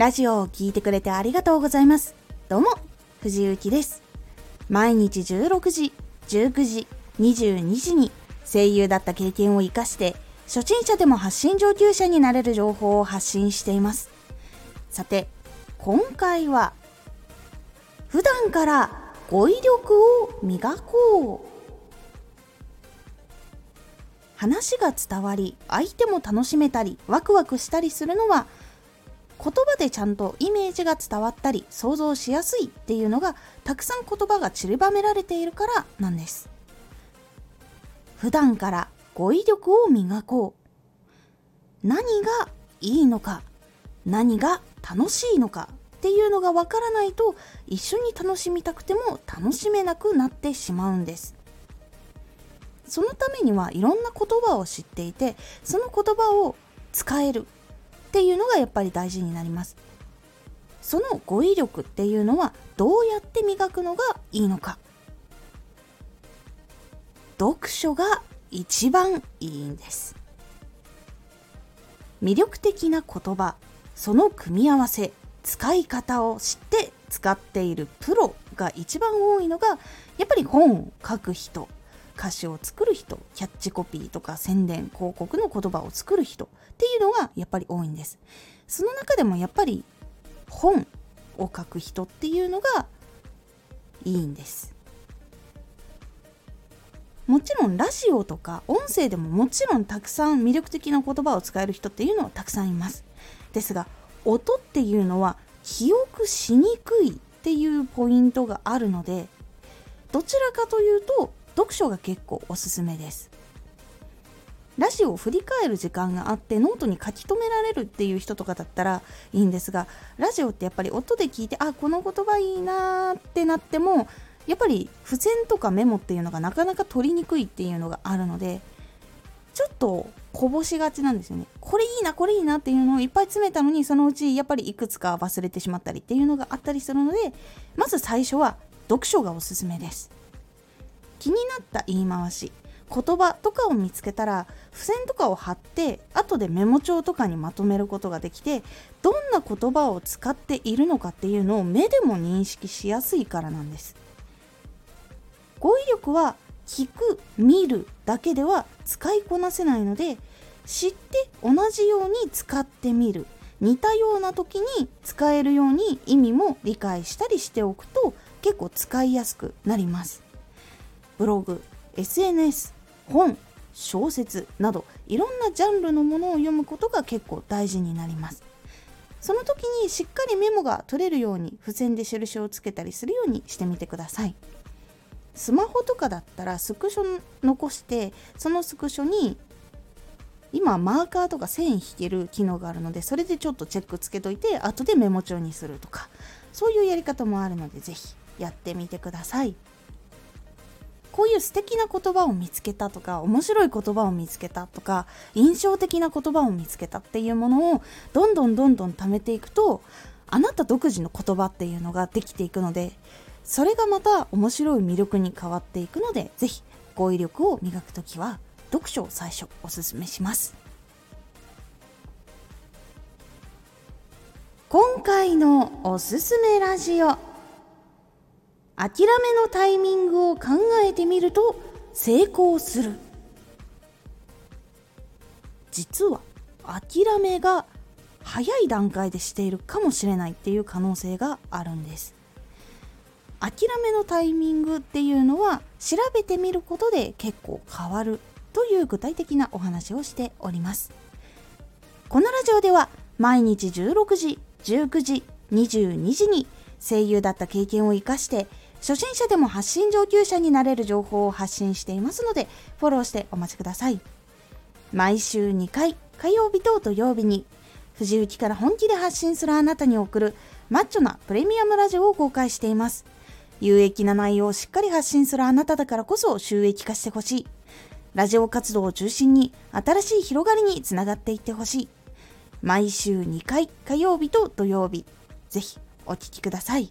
ラジオを聴いてくれてありがとうございます。どうも、藤幸です。毎日16時、19時、22時に声優だった経験を活かして、初心者でも発信上級者になれる情報を発信しています。さて、今回は、普段から語彙力を磨こう。話が伝わり、相手も楽しめたり、ワクワクしたりするのは、言葉でちゃんとイメージが伝わったり想像しやすいっていうのがたくさん言葉が散りばめられているからなんです。普段から語彙力を磨こう。何がいいのか何が楽しいのかっていうのがわからないと一緒に楽しみたくても楽しめなくなってしまうんです。そのためにはいろんな言葉を知っていてその言葉を使えるっていうのがやっぱり大事になります。その語彙力っていうのはどうやって磨くのがいいのか。読書が一番いいんです。魅力的な言葉その組み合わせ使い方を知って使っているプロが一番多いのがやっぱり本を書く人。歌詞を作る人キャッチコピーとか宣伝広告の言葉を作る人っていうのがやっぱり多いんです。その中でもやっぱり本を書く人っていうのがいいんです。もちろんラジオとか音声でももちろんたくさん魅力的な言葉を使える人っていうのはたくさんいます。ですが音っていうのは記憶しにくいっていうポイントがあるのでどちらかというと読書が結構おすすめです。ラジオを振り返る時間があってノートに書き留められるっていう人とかだったらいいんですがラジオってやっぱり音で聞いてあこの言葉いいなーってなってもやっぱり付箋とかメモっていうのがなかなか取りにくいっていうのがあるのでちょっとこぼしがちなんですよね。これいいなこれいいなっていうのをいっぱい詰めたのにそのうちやっぱりいくつか忘れてしまったりっていうのがあったりするのでまず最初は読書がおすすめです。気になった言い回し言葉とかを見つけたら付箋とかを貼って後でメモ帳とかにまとめることができてどんな言葉を使っているのかっていうのを目でも認識しやすいからなんです。語彙力は聞く見るだけでは使いこなせないので知って同じように使ってみる似たような時に使えるように意味も理解したりしておくと結構使いやすくなります。ブログ SNS 本小説などいろんなジャンルのものを読むことが結構大事になりますその時にしっかりメモが取れるように付箋で印をつけたりするようにしてみてくださいスマホとかだったらスクショ残してそのスクショに今マーカーとか線引ける機能があるのでそれでちょっとチェックつけといて後でメモ帳にするとかそういうやり方もあるので是非やってみてください。こういう素敵な言葉を見つけたとか面白い言葉を見つけたとか印象的な言葉を見つけたっていうものをどんどんどんどん貯めていくとあなた独自の言葉っていうのができていくのでそれがまた面白い魅力に変わっていくので是非語彙力を磨く時は読書を最初おすすめします。今回のおすすめラジオ。諦めのタイミングを考えてみると成功する。実は諦めが早い段階でしているかもしれないっていう可能性があるんです。諦めのタイミングっていうのは調べてみることで結構変わるという具体的なお話をしております。このラジオでは毎日16時19時22時に声優だった経験を生かして初心者でも発信上級者になれる情報を発信していますので、フォローしてお待ちください。毎週2回、火曜日と土曜日に、藤雪から本気で発信するあなたに送るマッチョなプレミアムラジオを公開しています。有益な内容をしっかり発信するあなただからこそ収益化してほしい。ラジオ活動を中心に新しい広がりにつながっていってほしい。毎週2回火曜日と土曜日、ぜひお聴きください。